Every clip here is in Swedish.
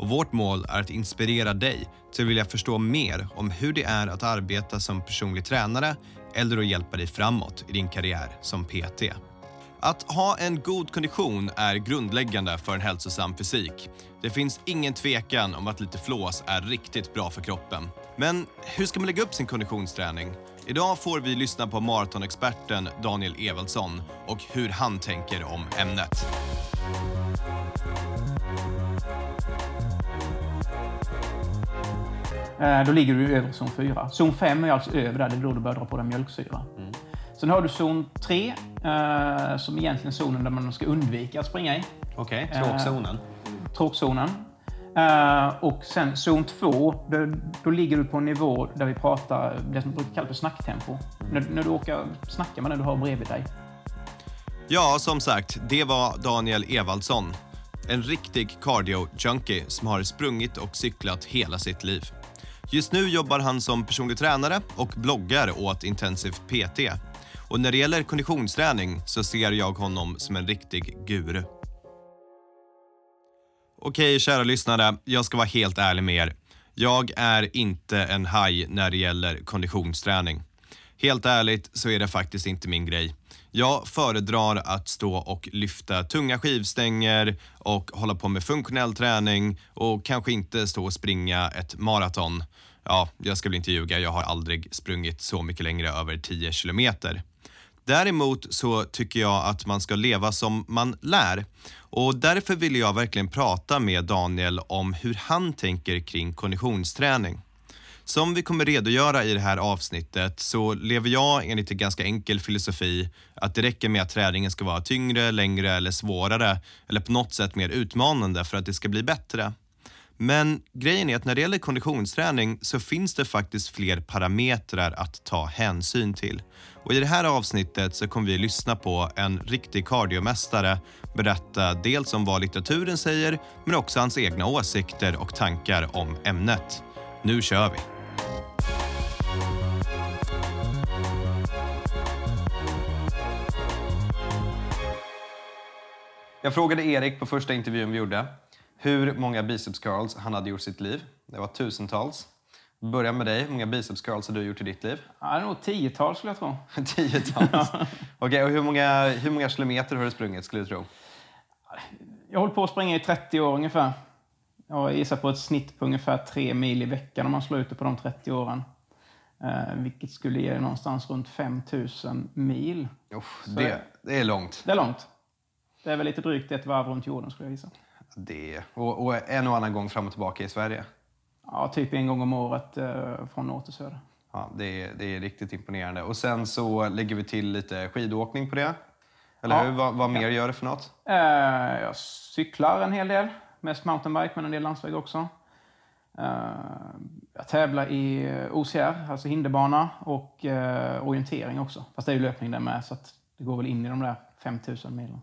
och vårt mål är att inspirera dig till att vilja förstå mer om hur det är att arbeta som personlig tränare eller att hjälpa dig framåt i din karriär som PT. Att ha en god kondition är grundläggande för en hälsosam fysik. Det finns ingen tvekan om att lite flås är riktigt bra för kroppen. Men hur ska man lägga upp sin konditionsträning? Idag får vi lyssna på maratonexperten Daniel Evaldsson och hur han tänker om ämnet. Eh, Då ligger du över zon 4. Zon 5 är alltså över där, det är då du börjar dra på dig mjölksyra. Sen har du zon 3, eh, som egentligen är zonen där man ska undvika att springa i. Okej, tråkzonen. Tråkzonen. Eh, och sen zon 2, då, då ligger du på en nivå där vi pratar det som brukar kallas för snacktempo. När, när du åker snacka med den du har bredvid dig. Ja, som sagt, det var Daniel Evaldsson. En riktig cardio-junkie som har sprungit och cyklat hela sitt liv. Just nu jobbar han som personlig tränare och bloggar åt Intensiv PT. Och när det gäller konditionsträning så ser jag honom som en riktig guru. Okej, kära lyssnare. Jag ska vara helt ärlig med er. Jag är inte en haj när det gäller konditionsträning. Helt ärligt så är det faktiskt inte min grej. Jag föredrar att stå och lyfta tunga skivstänger och hålla på med funktionell träning och kanske inte stå och springa ett maraton. Ja, jag ska väl inte ljuga, jag har aldrig sprungit så mycket längre över 10 kilometer. Däremot så tycker jag att man ska leva som man lär. Och därför ville jag verkligen prata med Daniel om hur han tänker kring konditionsträning. Som vi kommer redogöra i det här avsnittet så lever jag enligt en ganska enkel filosofi att det räcker med att träningen ska vara tyngre, längre eller svårare eller på något sätt mer utmanande för att det ska bli bättre. Men grejen är att när det gäller konditionsträning så finns det faktiskt fler parametrar att ta hänsyn till. Och I det här avsnittet så kommer vi lyssna på en riktig kardiomästare berätta dels om vad litteraturen säger men också hans egna åsikter och tankar om ämnet. Nu kör vi! Jag frågade Erik på första intervjun vi gjorde hur många biceps curls han hade gjort i sitt liv. Det var tusentals. Börja med dig. Hur många biceps curls har du gjort i ditt liv? Ja, det är nog tiotal skulle jag tro. Tiotals. Okej, och hur många, hur många kilometer har du sprungit skulle du tro? Jag har hållit på att springa i 30 år ungefär. Jag gissar på ett snitt på ungefär 3 mil i veckan om man slår ut det på de 30 åren. Eh, vilket skulle ge någonstans runt 5000 mil. Uff, det, det är långt. Det är långt. Det är väl lite drygt ett varv runt jorden skulle jag gissa. Det, och, och en och annan gång fram och tillbaka i Sverige. Ja, typ en gång om året eh, från norr till söder. Ja, det, är- det är riktigt imponerande. Och sen så lägger vi till lite skidåkning på det. Eller Ja. hur? Vad, vad mer gör du för något? Eh, jag cyklar en hel del. Mest mountainbike, men en del landsväg också. Eh, jag tävlar i OCR, alltså hinderbana, och eh, orientering också. Fast det är ju löpning där med, så att det går väl in i de där 5000 milen.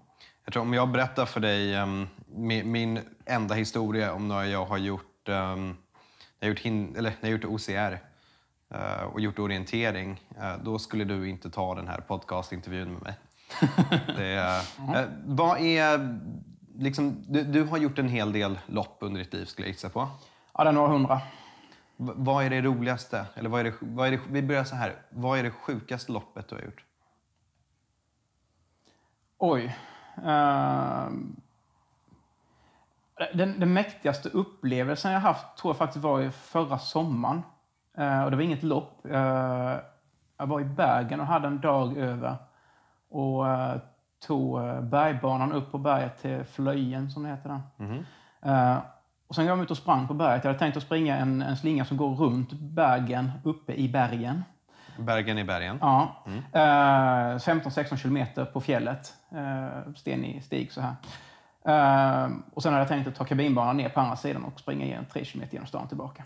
Jag tror om jag berättar för dig um, min, min enda historia om när jag har gjort, um, jag gjort, hin, eller när jag gjort OCR eh, och gjort orientering, eh, då skulle du inte ta den här podcastintervjun med mig. det, är, eh, vad är, liksom, du, du har gjort en hel del lopp under ditt liv skulle jag gissa på. Ja, det är några hundra. V- vad är det roligaste? Eller vad är det, vad är det, vi börjar så här. Vad är det sjukaste loppet du har gjort? Oj. Ehm, den, den mäktigaste upplevelsen jag haft tror jag faktiskt var förra sommaren. Eh, och det var inget lopp. Eh, jag var i Bergen och hade en dag över. Och eh, tog bergbanan upp på berget till Flöjen, som det heter där. Eh, och sen gav jag mig ut och sprang på berget. Jag hade tänkt att springa en, en slinga som går runt bergen, uppe i bergen. Bergen i bergen. Ja. Eh, 15-16 kilometer på fjället. Eh, stenig stig så här. Eh, och sen hade jag tänkt att ta kabinbanan ner på andra sidan och springa igen 3 kilometer genom stan tillbaka.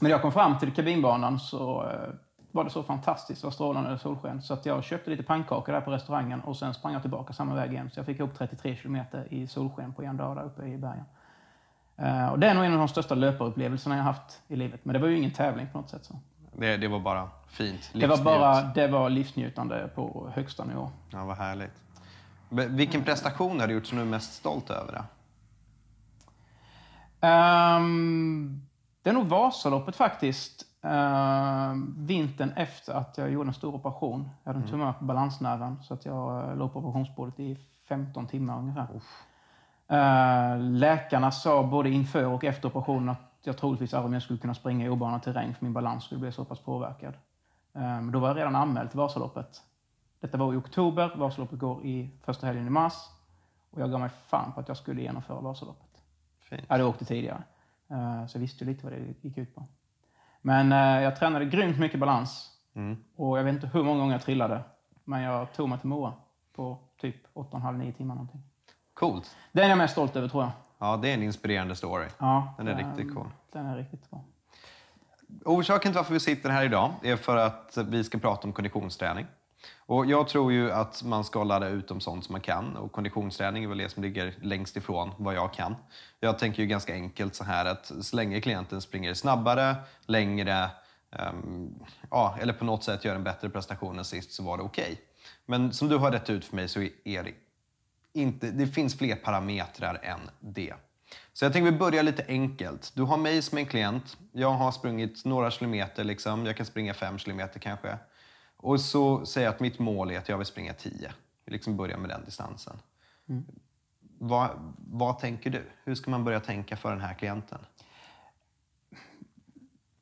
Men när jag kom fram till kabinbanan så eh, var det så fantastiskt, var strålande solsken. Så att jag köpte lite pannkakor där på restaurangen och sen sprang jag tillbaka samma väg igen. Så jag fick ihop 33 kilometer i solsken på en dag där uppe i bergen. Eh, och det är nog en av de största löparupplevelserna jag haft i livet. Men det var ju ingen tävling på något sätt. Så. Det, det var bara fint. Det var bara det var livsnjutande på högsta nivå. Ja, vad härligt. Vilken prestation har du gjort som du är mest stolt över? Då? Ehm, det är nog Vasaloppet faktiskt. Ehm, vintern efter att jag gjorde en stor operation. Jag hade en tumör på balansnerven så att jag eh, låg på operationsbordet i 15 timmar ungefär. Uh, läkarna sa både inför och efter operationen att jag troligtvis aldrig mer skulle kunna springa i obanad terräng för min balans skulle bli så pass påverkad. Um, då var jag redan anmäld till Vasaloppet. Detta var i oktober, Vasaloppet går i första helgen i mars. Och jag gav mig fan på att jag skulle genomföra Vasaloppet. Fint. Jag hade åkt det tidigare. Uh, så jag visste ju lite vad det gick ut på. Men uh, jag tränade grymt mycket balans. Mm. Och jag vet inte hur många gånger jag trillade. Men jag tog mig till Mora på typ 8,5-9 timmar någonting. Coolt. Den är jag mest stolt över tror jag. Ja, det är en inspirerande story. Ja, Den är riktigt cool. Den är riktigt bra. Orsaken till varför vi sitter här idag är för att vi ska prata om konditionsträning. Och jag tror ju att man ska ladda ut om sånt som man kan och konditionsträning är väl det som ligger längst ifrån vad jag kan. Jag tänker ju ganska enkelt så här att så länge klienten springer snabbare, längre, ehm, ja, eller på något sätt gör en bättre prestation än sist så var det okej. Men som du har rätt ut för mig så är det inte, det finns fler parametrar än det. Så jag tänker vi börjar lite enkelt. Du har mig som en klient. Jag har sprungit några kilometer, liksom. jag kan springa fem kilometer kanske. Och så säger jag att mitt mål är att jag vill springa tio. Vi liksom börjar med den distansen. Vad, vad tänker du? Hur ska man börja tänka för den här klienten?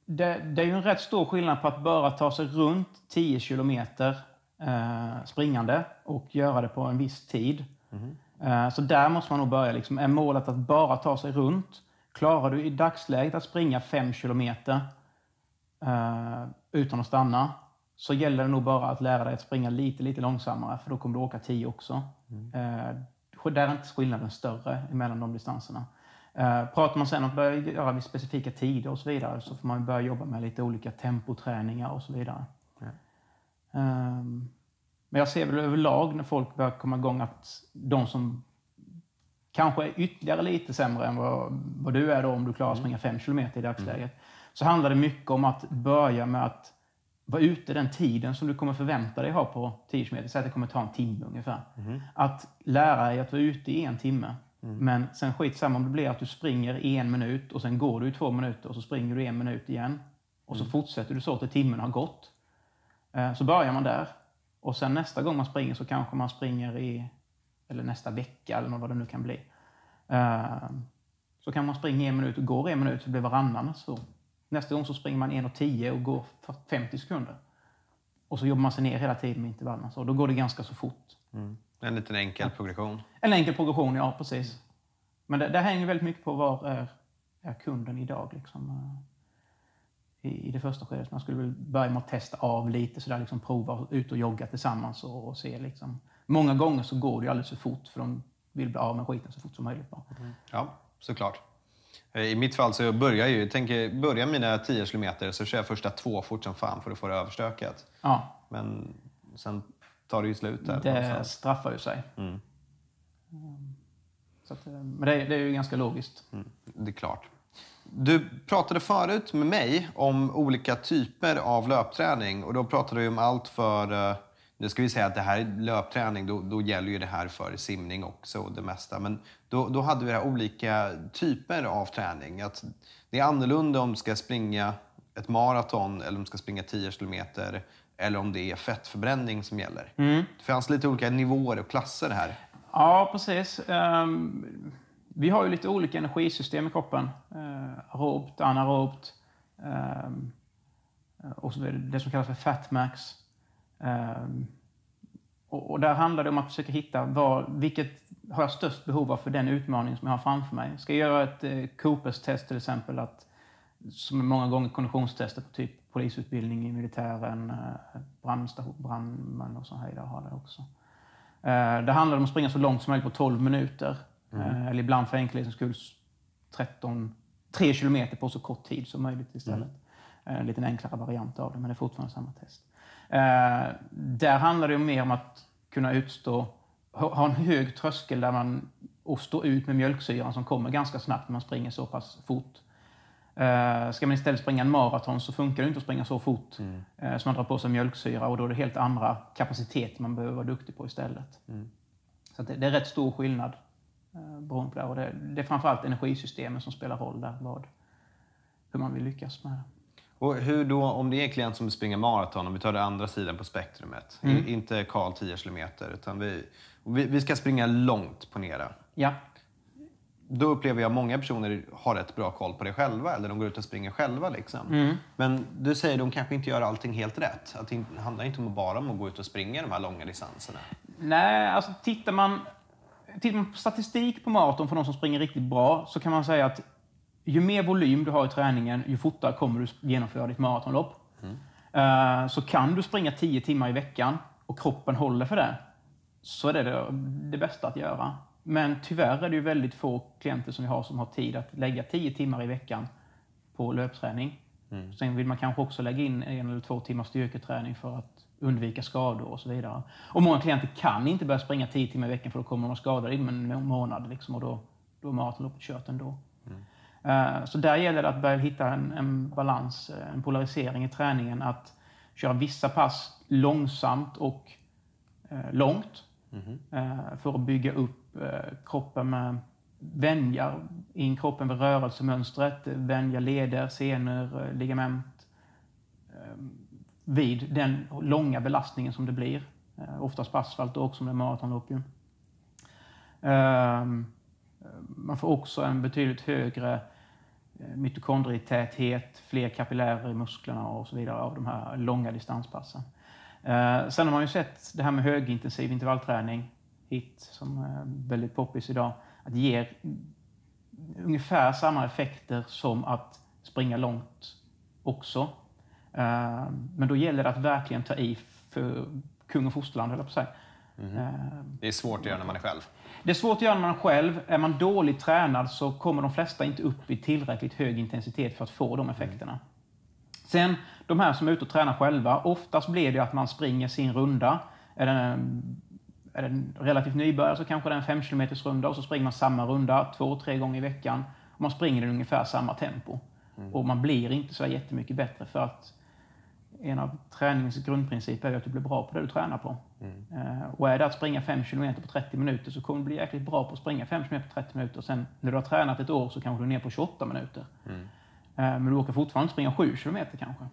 Det, det är ju en rätt stor skillnad på att bara ta sig runt 10 kilometer eh, springande och göra det på en viss tid. Eh, så där måste man nog börja. Liksom. Är målet att bara ta sig runt? Klarar du i dagsläget att springa 5 kilometer eh, utan att stanna så gäller det nog bara att lära dig att springa lite, lite långsammare för då kommer du åka 10 också. Eh, där är inte skillnaden större mellan de distanserna. Pratar man sen om att börja göra vid specifika tider och så vidare så får man börja jobba med lite olika tempoträningar och så vidare. Ehm, men jag ser väl överlag när folk börjar komma igång att de som kanske är ytterligare lite sämre än vad, vad du är då om du klarar att springa 5 km i dagsläget. Så handlar det mycket om att börja med att vara ute den tiden som du kommer förvänta dig ha på 10 km. Säg att det kommer ta en timme ungefär. Att lära dig att vara ute i en timme. Men sen skitsamma om det blir att du springer i en minut och sen går du i två minuter och så springer du i en minut igen. Och så fortsätter du så till timmen har gått. Eh, Så börjar man där. Och sen nästa gång man springer så kanske man springer i, eller nästa vecka eller vad det nu kan bli. Eh, Så kan man springa en minut och går en minut så blir varannan så. Nästa gång så springer man 1.10 och går för 50 sekunder. Och så jobbar man sig ner hela tiden med intervallerna. Så då går det ganska så fort. En liten enkel progression. En enkel progression, ja precis. Men det, det hänger väldigt mycket på var är, är kunden idag. Liksom, i, I det första skedet. Man skulle väl börja med att testa av lite, så där, liksom, prova ut och jogga tillsammans och, och se. Liksom. Många gånger så går det ju alldeles för fort för de vill bli av med skiten så fort som möjligt. Bara. Ja, såklart. Eh, I mitt fall så börjar jag ju, tänker börja mina 10 kilometer så kör jag första två fort som fan för att få det överstökat. Ja, Men sen tar det ju slut där. det någonstans. straffar ju sig. Mm. Så att, eh, men det, är- det är ju ganska logiskt. Mm, det är klart. Du pratade förut med mig om olika typer av löpträning och då pratade vi om allt för, eh, nu ska vi säga att det här är löpträning, då, då gäller ju det här för simning också och det mesta. Men då, då hade vi här olika typer av träning. Att det är annorlunda om du ska springa ett maraton eller om du ska springa 10 kilometer eller om det är fettförbränning som gäller. Det fanns lite olika nivåer och klasser här. Ja, precis. Ehm, vi har ju lite olika energisystem i kroppen. Eh, aerobt, anaerobt. eh, och så vidare. Det som kallas för fatmax. Eh, och, och där handlar det om att försöka hitta var, vilket har jag störst behov av för den utmaning som jag har framför mig. Ska jag göra ett eh, Coopers-test till exempel, att, som är många gånger konditionstester på typ polisutbildning i militären, uh, brandstation, brandmän och så här har det också. Eh, Det handlar om att springa så långt som möjligt på 12 minuter. Eh, Eller ibland för enkelhetens skull 13, 3 kilometer på så kort tid som möjligt istället. En lite enklare variant av det, men det är fortfarande samma test. Eh, där handlar det mer om att kunna utstå, ha en hög tröskel där man, och stå ut med mjölksyran som kommer ganska snabbt när man springer så pass fort. Ska man istället springa en maraton så funkar det inte att springa så fort. Mm. Så man drar på sig mjölksyra och då är det helt andra kapaciteter man behöver vara duktig på istället. Mm. Så det, är rätt stor skillnad beroende på det. Och det, det är framförallt energisystemen som spelar roll där, vad, hur man vill lyckas med det. Och hur då, om det är en klient som springer maraton, om vi tar det andra sidan på spektrumet, mm. inte Karl 10 km, utan vi, vi, vi, ska springa långt, ponera. Ja. Då upplever jag att många personer har rätt bra koll på det själva, eller de går ut och springer själva. Liksom. Mm. Men du säger att de kanske inte gör allting helt rätt. Att det handlar inte bara om att gå ut och springa de här långa distanserna. Nej, alltså tittar man, tittar man på statistik på maraton för de som springer riktigt bra så kan man säga att ju mer volym du har i träningen, ju fortare kommer du genomföra ditt maratonlopp. Mm. Uh, så kan du springa 10 timmar i veckan och kroppen håller för det, så är det det, det bästa att göra. Men tyvärr är det ju väldigt få klienter som vi har som har tid att lägga 10 timmar i veckan på löpträning. Mm. Sen vill man kanske också lägga in en eller två timmars styrketräning för att undvika skador och så vidare. Och många klienter kan inte börja springa 10 timmar i veckan för då kommer de skadade inom en månad liksom, och då, då är maratonloppet kört ändå. Mm. Uh, så där gäller det att börja hitta en, en, balans, eh, en polarisering i träningen. Att köra vissa pass långsamt och uh, långt mm. uh, för att bygga upp kroppen med vänja in kroppen vid rörelsemönstret, vänja leder, senor, ligament vid den långa belastningen som det blir. Eh, oftast på asfalt och också med maratonlopp. Ehm, man får också en betydligt högre eh, mitokondrietäthet, fler kapillärer i musklerna och så vidare av de här långa distanspassen. Ehm, sen har man ju sett det här med högintensiv intervallträning, HIT, som är väldigt poppis idag, att ge ungefär samma effekter som att springa långt också. Eh, men då gäller det att verkligen ta i för kung och fosterland, höll jag på säga. Mm. Det är svårt att göra när man är själv. Det är svårt att göra när man är själv. Är man dåligt tränad så kommer de flesta inte upp i tillräckligt hög intensitet för att få de effekterna. Sen, de här som är ute och tränar själva, oftast blir det att man springer sin runda. Är den, är den relativt nybörjare så kanske det är en 5 km runda och så springer man samma runda två, tre gånger i veckan. Och man springer den ungefär samma tempo. Mm. Och man blir inte så jättemycket bättre för att en av träningens grundprinciper är att du blir bra på det du tränar på. Mm. Uh, och är det att springa 5 km på 30 minuter så kommer du bli jäkligt bra på att springa 5 km på 30 minuter. Sen när du har tränat ett år så kanske du är ner på 28 minuter. Mm. Uh, men du åker fortfarande springa 7 km kanske.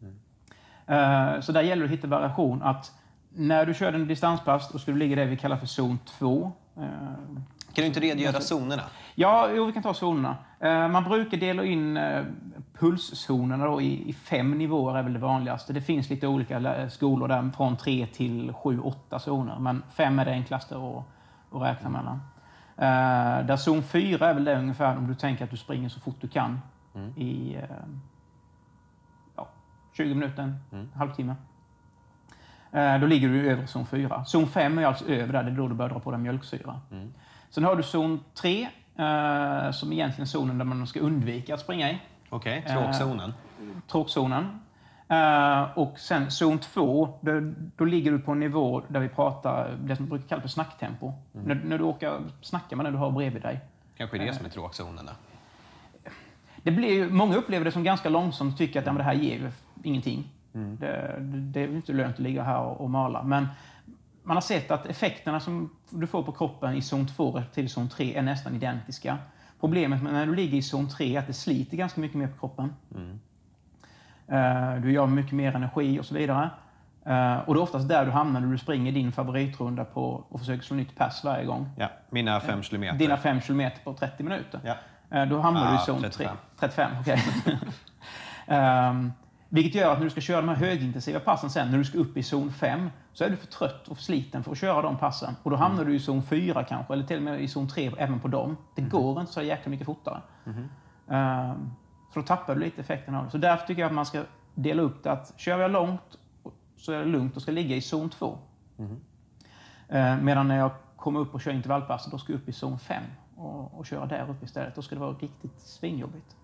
Mm. Uh, så där gäller det att hitta variation. Att när du kör en distanspass, då ska du ligga i det vi kallar för zon 2. Kan du inte redogöra zonerna? Ja, jo, vi kan ta zonerna. Eh, man brukar dela in eh, pulszonerna då i, fem nivåer, är väl det vanligaste. Det finns lite olika skolor där, från tre till sju, åtta zoner. Men fem är det enklaste att, att räkna mellan. Eh, där zon fyra är väl det ungefär om du tänker att du springer så fort du kan mm. i ja, 20 minuter, mm. halvtimme. Då ligger du i övre zon 4. Zon 5 är alltså över där, det är då du börjar dra på dig mjölksyra. Mm. Sen har du zon 3, eh, som egentligen är zonen där man ska undvika att springa i. Okej, okay, tråkzonen. Eh, tråkzonen. Eh, och sen zon 2, då, då, ligger du på en nivå där vi pratar det som brukar kallas för snacktempo. Mm. När, när, du åker snacka med den du har bredvid dig. Kanske det som är tråkzonen då? Det blir, många upplever det som ganska långsamt och tycker att ja, det här ger ingenting. Mm. Det, det, är inte lönt att ligga här och, och mala. Men man har sett att effekterna som du får på kroppen i zon 2 respektive zon 3 är nästan identiska. Problemet med när du ligger i zon 3 är att det sliter ganska mycket mer på kroppen. Mm. Uh, du gör mycket mer energi och så vidare. Uh, och det är oftast där du hamnar när du springer din favoritrunda på och försöker slå nytt pass varje gång. Ja, mina 5 uh, kilometer. Dina 5 kilometer på 30 minuter. Ja. då hamnar du i zon 35. 3. 35, okej. Okay. um, Vilket gör att när du ska köra de här högintensiva passen sen, när du ska upp i zon 5, så är du för trött och för sliten för att köra de passen. Och då hamnar mm. du i zon 4 kanske, eller till och med i zon 3 även på dem. Det mm. går inte så jäkla mycket fortare. Mm. Uh, så då tappar du lite effekten av det. Så därför tycker jag att man ska dela upp det att kör jag långt så är det lugnt och ska ligga i zon 2. Uh, medan när jag kommer upp och kör intervallpasset, då ska jag upp i zon 5 och, och köra där uppe istället. Då ska det vara riktigt svinjobbigt.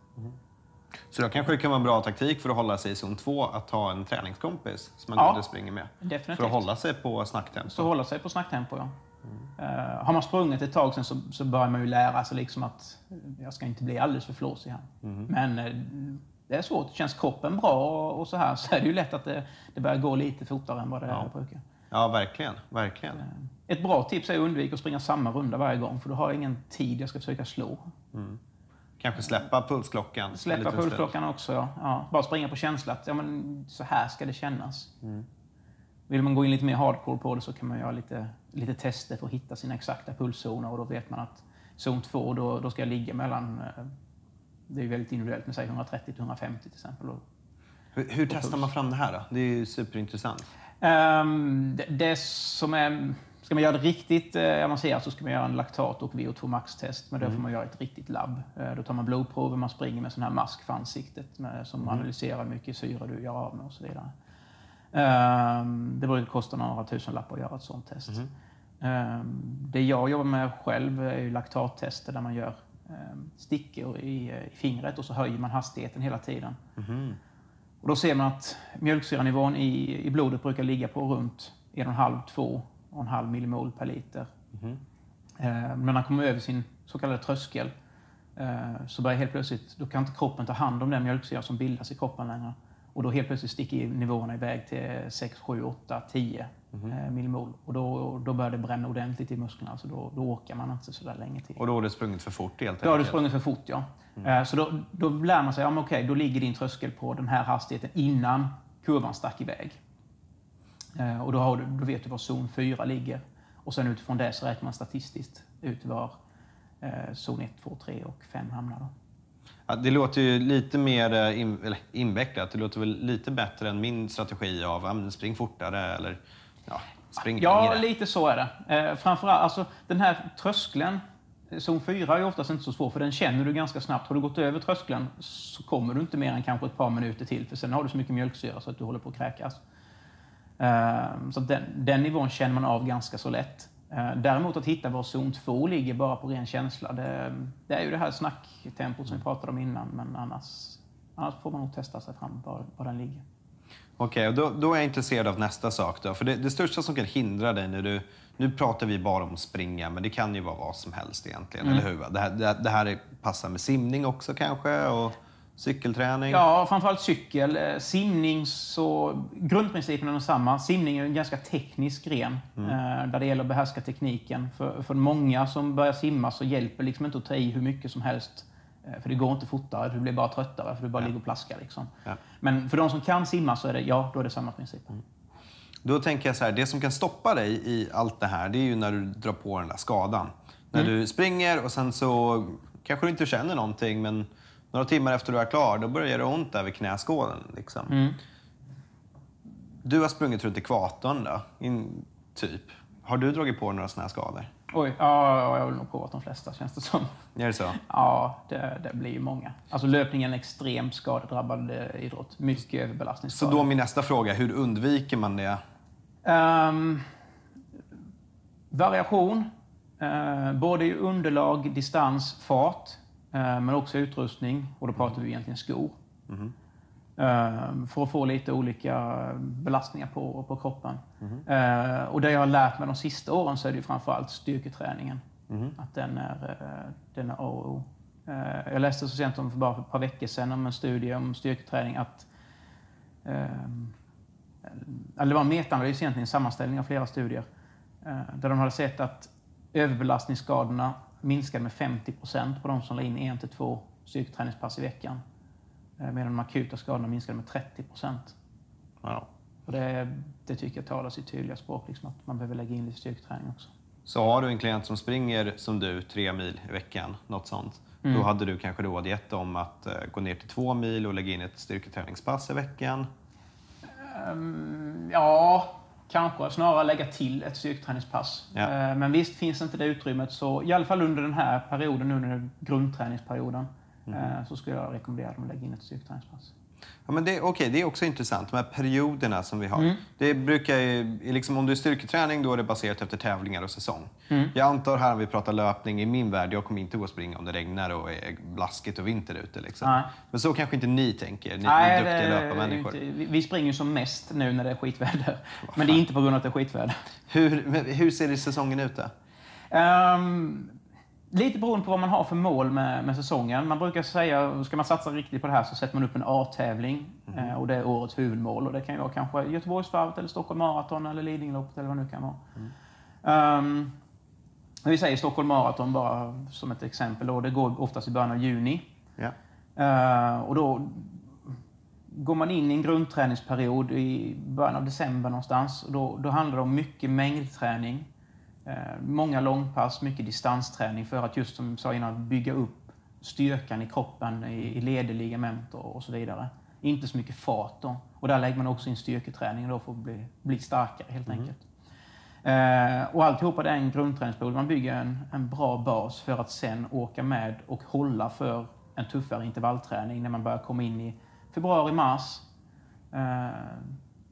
Så då kanske det kan vara en bra taktik för att hålla sig i zon 2 att ha en träningskompis som man Ja, springer med. definitivt. För att hålla sig på snacktempo. Så hålla sig på snacktempo, ja. Eh, har man sprungit ett tag sen så, så börjar man ju lära sig liksom att jag ska inte bli alldeles för flåsig här. Men eh, det är svårt. Känns kroppen bra och, och så här så är det ju lätt att det, det börjar gå lite fortare än vad det Ja. brukar. Ja, verkligen. verkligen. Ett bra tips är att undvika att springa samma runda varje gång för då har jag ingen tid jag ska försöka slå. Kanske släppa pulsklockan. Släppa pulsklockan också, ja. ja. Bara springa på känsla att ja, men, så här ska det kännas. Vill man gå in lite mer hardcore på det så kan man göra lite, lite tester för att hitta sina exakta pulszoner och då vet man att zon 2, då, då ska jag ligga mellan, eh, det är väldigt individuellt, men säg 130 till 150 till exempel. Och, Hur, hur testar man fram det här då? Det är ju superintressant. Ehm, det, det som är... Ska man göra det riktigt eh, avancerat så ska man göra en laktat och VO2 max-test. Men då får man göra ett riktigt labb. Eh, då tar man blodprover, man springer med sån här mask för ansiktet med, som analyserar hur mycket syre du gör av med och så vidare. Ehm, det brukar kosta några tusen lappar att göra ett sånt test. Ehm, det jag jobbar med själv är ju laktattester där man gör um, stickor i, i fingret och så höjer man hastigheten hela tiden. Och då ser man att mjölksyranivån i, i blodet brukar ligga på runt 1,5-2,5 millimol per liter. Eh, men när man kommer över sin så kallade tröskel eh, så börjar helt plötsligt, då kan inte kroppen ta hand om den mjölksyra som bildas i kroppen längre. Och då helt plötsligt sticker nivåerna iväg till 6, 7, 8, 10 eh, millimol. Och då, då börjar det bränna ordentligt i musklerna, så då, då orkar man inte så där länge till. Och då har du sprungit för fort helt Då har enkelt. sprungit för fort, ja. Eh, Så då, då lär man sig, ja men okej, då ligger din tröskel på den här hastigheten innan kurvan stack iväg. Eh, Och då, du, då vet du var zon 4 ligger. Och sen utifrån det så räknar man statistiskt ut var eh, zon 1, 2, 3 och 5 hamnar. Då. Ja, det låter ju lite mer eh, in, invecklat. Det låter väl lite bättre än min strategi av ja, spring fortare eller ja, spring Ja, längre. lite så är det. Eh, framförallt, alltså den här tröskeln, zon 4 är oftast inte så svår, för den känner du ganska snabbt. Har du gått över tröskeln så kommer du inte mer än kanske ett par minuter till, för sen har du så mycket mjölksyra så att du håller på att kräkas. Eh, så den, den nivån känner man av ganska så lätt. Eh, däremot att hitta var zon 2 ligger bara på ren känsla, det, det är ju det här snacktempot som vi pratade om innan, men annars, annars får man nog testa sig fram var, var den ligger. Okej, och då, då är jag intresserad av nästa sak. Då. För det, det största som kan hindra dig när du... Nu pratar vi bara om springa, men det kan ju vara vad som helst egentligen, Mm. eller hur? Det här, det, det här är, passar med simning också kanske, och cykelträning. Ja, framförallt cykel. Eh, Simning, så grundprincipen är densamma. Simning är en ganska teknisk gren eh, där det gäller att behärska tekniken. För, för många som börjar simma så hjälper liksom inte att ta i hur mycket som helst. Eh, För det går inte fortare, du blir bara tröttare för du bara ligger och plaskar. Liksom. Ja. Men för de som kan simma så är det, ja, då är det samma princip. Då tänker jag så här, det som kan stoppa dig i allt det här, det är ju när du drar på den där skadan. När Mm. du springer och sen så kanske du inte känner någonting, men några timmar efter du är klar, då börjar det göra ont vid knäskålen. Liksom. Mm. Du har sprungit runt ekvatorn då, in, typ. Har du dragit på några såna här skador? Oj, ja, jag har nog provat de flesta känns det som. Är det så? Ja, det, det blir ju många. Alltså löpning är en extremt skadedrabbad eh, idrott. Mycket Så överbelastningsskador. då min nästa fråga, hur undviker man det? Ehm, variation. eh, både i underlag, distans, fart. Eh, men också utrustning. Och då pratar vi egentligen skor. Ehm, för att få lite olika belastningar på, på kroppen. Eh, och det jag har lärt mig de sista åren så är det framförallt styrketräningen. Att den är, den är A och O. Jag läste så sent som för bara ett par veckor sedan om en studie om styrketräning att eller det var en metaanalys egentligen, en sammanställning av flera studier. Där de hade sett att överbelastningsskadorna minskade med 50 procent på de som la in en till två styrketräningspass i veckan. eh, Medan de akuta skadorna minskade med 30 procent. Ja. Och det, det tycker jag talar sitt tydliga språk, liksom, att man behöver lägga in lite styrketräning också. Så har du en klient som springer som du, tre mil i veckan, något sånt. Då hade du kanske råd gett dem att eh, gå ner till två mil och lägga in ett styrketräningspass i veckan. Ehm, ja, kanske snarare lägga till ett styrketräningspass. Ja. Eh, Men visst finns inte det utrymmet så i alla fall under den här perioden, under grundträningsperioden, Mhm. eh, så skulle jag rekommendera dem att lägga in ett styrketräningspass. Ja, men det, okay, det är också intressant, de här perioderna som vi har. Mm. Det brukar liksom, om du är styrketräning då är det baserat efter tävlingar och säsong. Mm. Jag antar här om vi pratar löpning, i min värld, jag kommer inte gå och springa om det regnar och är blaskigt och vinter ute. Liksom. Men så kanske inte ni tänker, ni, Nej, ni duktiga löparmänniskor. Vi springer som mest nu när det är skitväder. Men det är inte på grund av att det är skitväder. Hur, hur ser säsongen ut då? Um, Lite beroende på vad man har för mål med, med säsongen. Man brukar säga, ska man satsa riktigt på det här så sätter man upp en A-tävling. Mm. och det är årets huvudmål. Och det kan ju vara kanske Göteborgsvarvet, eller Stockholm Marathon eller Lidingöloppet eller vad det nu kan vara. Mm. Um, vi säger Stockholm Marathon bara som ett exempel. Då. Det går oftast i början av juni. Ja. Uh, och då går man in i en grundträningsperiod i början av december någonstans. Då, då handlar det om mycket mängdträning. Eh, många långpass, mycket distansträning för att just som jag sa innan bygga upp styrkan i kroppen, i, leder, ligament och, och, så vidare. Inte så mycket fart då. Och där lägger man också in styrketräning då för att bli, bli starkare helt mm. enkelt. Eh, och alltihopa det är en grundträningsperiod. Man bygger en, en bra bas för att sen åka med och hålla för en tuffare intervallträning när man börjar komma in i februari, mars. Eh,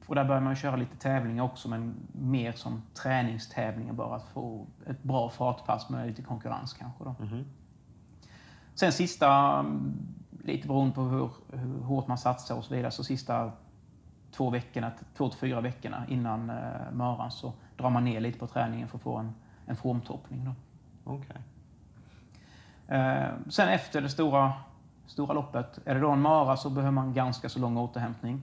och där börjar man köra lite tävlingar också, men mer som träningstävlingar bara. Att få ett bra fartpass med lite konkurrens kanske. Då. Mm. Sen sista, lite beroende på hur, hur hårt man satsar och så vidare, så sista två veckorna, två till fyra veckorna innan eh, maran så drar man ner lite på träningen för att få en, en formtoppning. Då. Okay. Eh, sen efter det stora, stora loppet, är det då en mara så behöver man ganska så lång återhämtning.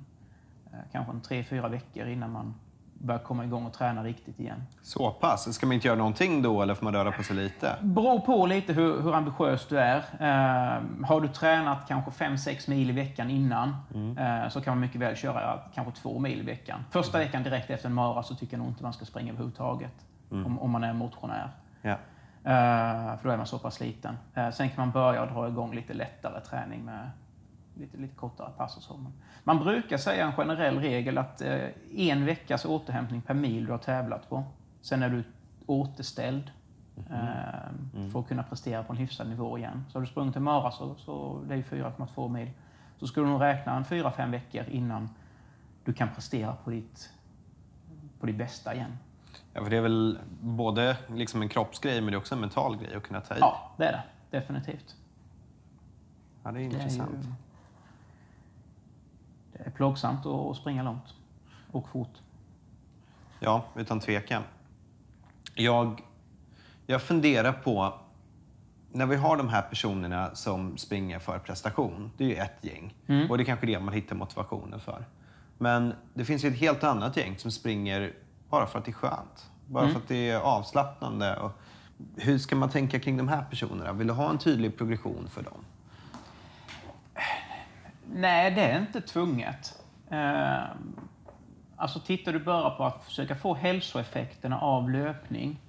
Eh, kanske en tre, fyra veckor innan man börjar komma igång och träna riktigt igen. Så pass? Ska man inte göra någonting då eller får man röra på sig lite? beror på lite hur, hur ambitiös du är. Eh, har du tränat kanske 5-6 mil i veckan innan mm. eh, så kan man mycket väl köra kanske två mil i veckan. Första mm. veckan direkt efter en mara så tycker jag nog inte man ska springa överhuvudtaget. Mm. Om, om man är motionär. Ja. Eh, för då är man så pass sliten. Eh, sen kan man börja dra igång lite lättare träning med lite, lite kortare pass och så. Man brukar säga en generell regel att eh, en veckas återhämtning per mil du har tävlat på. Sen är du återställd mm. mm. för att kunna prestera på en hyfsad nivå igen. Så har du sprungit en mara, så, så det är 4,2 mil, så skulle du nog räkna en 4-5 veckor innan du kan prestera på ditt, på ditt bästa igen. Ja, för det är väl både liksom en kroppsgrej, men det är också en mental grej att kunna ta i? Ja, det är det. Definitivt. Ja, det är intressant. Det är ju, det är plågsamt att springa långt och fort. Ja, utan tvekan. Jag, jag funderar på, när vi har de här personerna som springer för prestation, det är ju ett gäng. Mm. Och det är kanske det man hittar motivationen för. Men det finns ju ett helt annat gäng som springer bara för att det är skönt. Bara mm. för att det är avslappnande. Och hur ska man tänka kring de här personerna? Vill du ha en tydlig progression för dem? Nej, det är inte tvunget. Eh, alltså tittar du bara på att försöka få hälsoeffekterna av löpning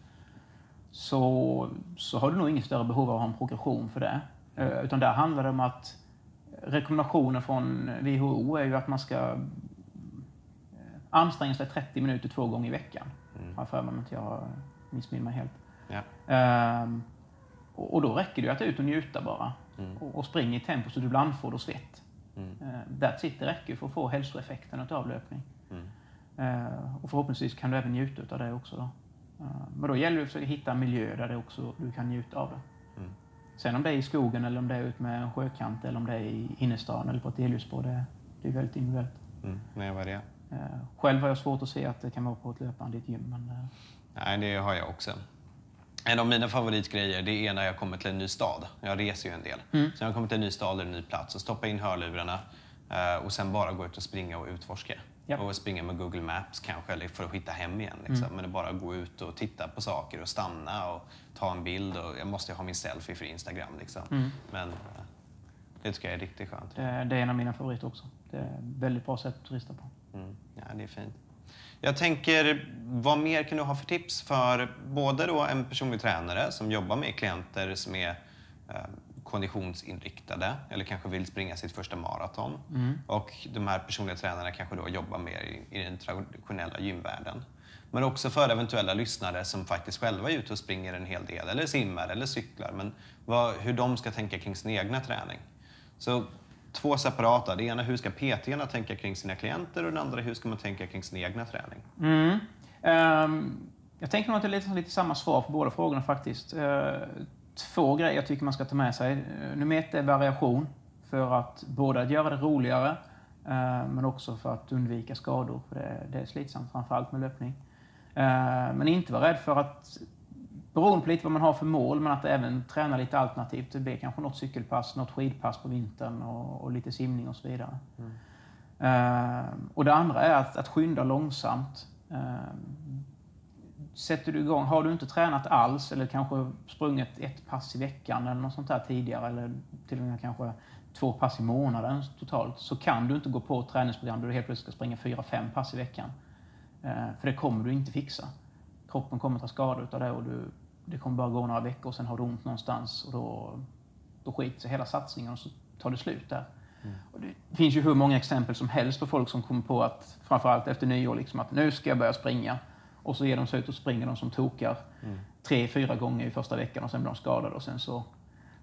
så, så har du nog inget större behov av att ha en progression för det. Eh, utan där handlar det om att rekommendationen från WHO är ju att man ska eh, anstränga sig 30 minuter två gånger i veckan. Mm. Har jag för mig om inte jag missminner mig helt. Ja. Um, och, då räcker det ju att ut och njuta bara. Mm. Och, och springa i tempo så du blir andfådd och svett. Mm. Eh, that's it, det räcker för att få hälsoeffekten av löpning. Mm. Uh, och förhoppningsvis kan du även njuta av det också. Då. Uh, men då gäller det att försöka hitta en miljö där det också, du kan njuta av det. Mm. Sen om det är i skogen eller om det är ut med en sjökant eller om det är i innerstan eller på ett elljusspår, det, det är väldigt individuellt. Mm. Nej, vad är det? Själv har jag svårt att se att det kan vara på ett löpband i ett gym. Men, Nej, det har jag också. En av mina favoritgrejer det är när jag kommer till en ny stad. Jag reser ju en del. Mm. Så när jag kommer till en ny stad eller en ny plats så stoppa in hörlurarna eh, och sen bara gå ut och springa och utforska. Yep. Och springa med Google Maps kanske, eller för att hitta hem igen. Liksom. Mm. Men det bara gå ut och titta på saker och stanna och ta en bild. Och jag måste ha min selfie för Instagram. Liksom. Mm. Men eh, det tycker jag är riktigt skönt. Det är en av mina favoriter också. Det är ett väldigt bra sätt att turista på. Mm. Ja, det är fint. Jag tänker, vad mer kan du ha för tips för både då en personlig tränare som jobbar med klienter som är eh, konditionsinriktade eller kanske vill springa sitt första maraton. Mm. Och de här personliga tränarna kanske då jobbar mer i, i den traditionella gymvärlden. Men också för eventuella lyssnare som faktiskt själva är ute och springer en hel del, eller simmar eller cyklar, men vad, hur de ska tänka kring sin egna träning. Så två separata. Det ena hur ska PT tänka kring sina klienter och det andra hur ska man tänka kring sin egna träning? Mm. Um, jag tänker nog att det är lite, lite samma svar på båda frågorna faktiskt. Uh, två grejer jag tycker man ska ta med sig. Uh, nummer ett är variation. För att både att göra det roligare uh, men också för att undvika skador. För det, det är slitsamt framförallt med löpning. Men inte vara rädd för att beroende på lite vad man har för mål, men att även träna lite alternativt. Det blir kanske något cykelpass, något skidpass på vintern och, och lite simning och så vidare. Mm. Uh, och det andra är att, att skynda långsamt. Uh, sätter du igång, har du inte tränat alls eller kanske sprungit ett pass i veckan eller något sånt där tidigare eller till och med kanske två pass i månaden totalt så kan du inte gå på ett träningsprogram där du helt plötsligt ska springa fyra, fem pass i veckan. Uh, för det kommer du inte fixa. Kroppen kommer ta skada av det och du, det kommer bara gå några veckor och sen har du ont någonstans och då, då skiter sig hela satsningen och så tar det slut där. Mm. Och det finns ju hur många exempel som helst på folk som kommer på att, framförallt efter nyår, liksom att nu ska jag börja springa. Och så ger de sig ut och springer de som tokar mm. tre, fyra gånger i första veckan och sen blir de skadade och sen så,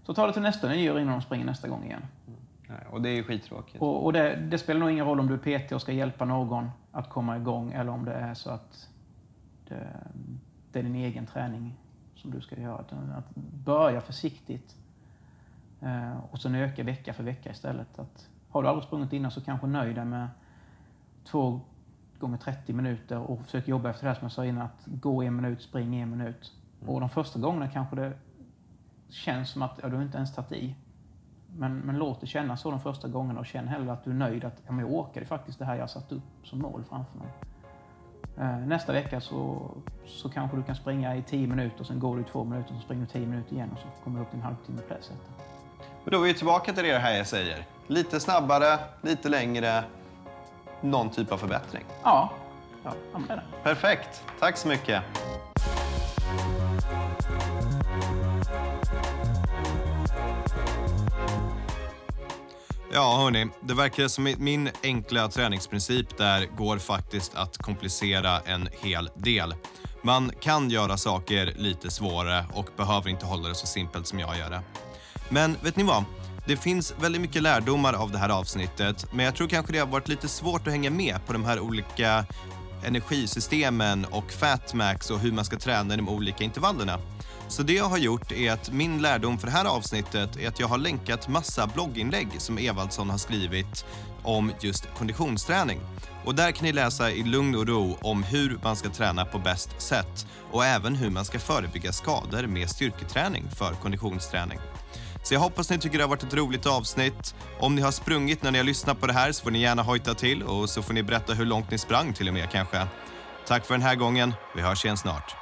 så tar det till nästa nyår innan de springer nästa gång igen. Mm. Och det är ju skittråkigt. Och, och det, det, spelar nog ingen roll om du är PT och ska hjälpa någon att komma igång eller om det är så att det, det är din egen träning som du ska göra. Att börja försiktigt eh, och sen öka vecka för vecka istället. Att, har du aldrig sprungit innan så kanske nöj dig med två gånger 30 minuter och försök jobba efter det här som jag sa innan. Att gå en minut, spring en minut. Mm. Och de första gångerna kanske det känns som att ja, du inte ens tagit i. Men, men låt det kännas så de första gångerna och känn hellre att du är nöjd att ja, men jag orkade faktiskt det här jag satt upp som mål framför mig. Eh, nästa vecka så, så kanske du kan springa i 10 minuter, sen går du i 2 minuter, så springer du 10 minuter igen och så kommer du upp till en halvtimme press. Och då är vi tillbaka till det här jag säger. Lite snabbare, lite längre, någon typ av förbättring. Ja, ja det. Perfekt. Tack så mycket. Ja, hörni. Det verkar som min enkla träningsprincip där går faktiskt att komplicera en hel del. Man kan göra saker lite svårare och behöver inte hålla det så simpelt som jag gör det. Men vet ni vad? Det finns väldigt mycket lärdomar av det här avsnittet, men jag tror kanske det har varit lite svårt att hänga med på de här olika energisystemen och fatmax och hur man ska träna i de olika intervallerna. Så det jag har gjort är att min lärdom för det här avsnittet är att jag har länkat massa blogginlägg som Evaldsson har skrivit om just konditionsträning. Och där kan ni läsa i lugn och ro om hur man ska träna på bäst sätt och även hur man ska förebygga skador med styrketräning för konditionsträning. Så jag hoppas ni tycker det har varit ett roligt avsnitt. Om ni har sprungit när ni har lyssnat på det här så får ni gärna hojta till och så får ni berätta hur långt ni sprang till och med kanske. Tack för den här gången. Vi hörs igen snart.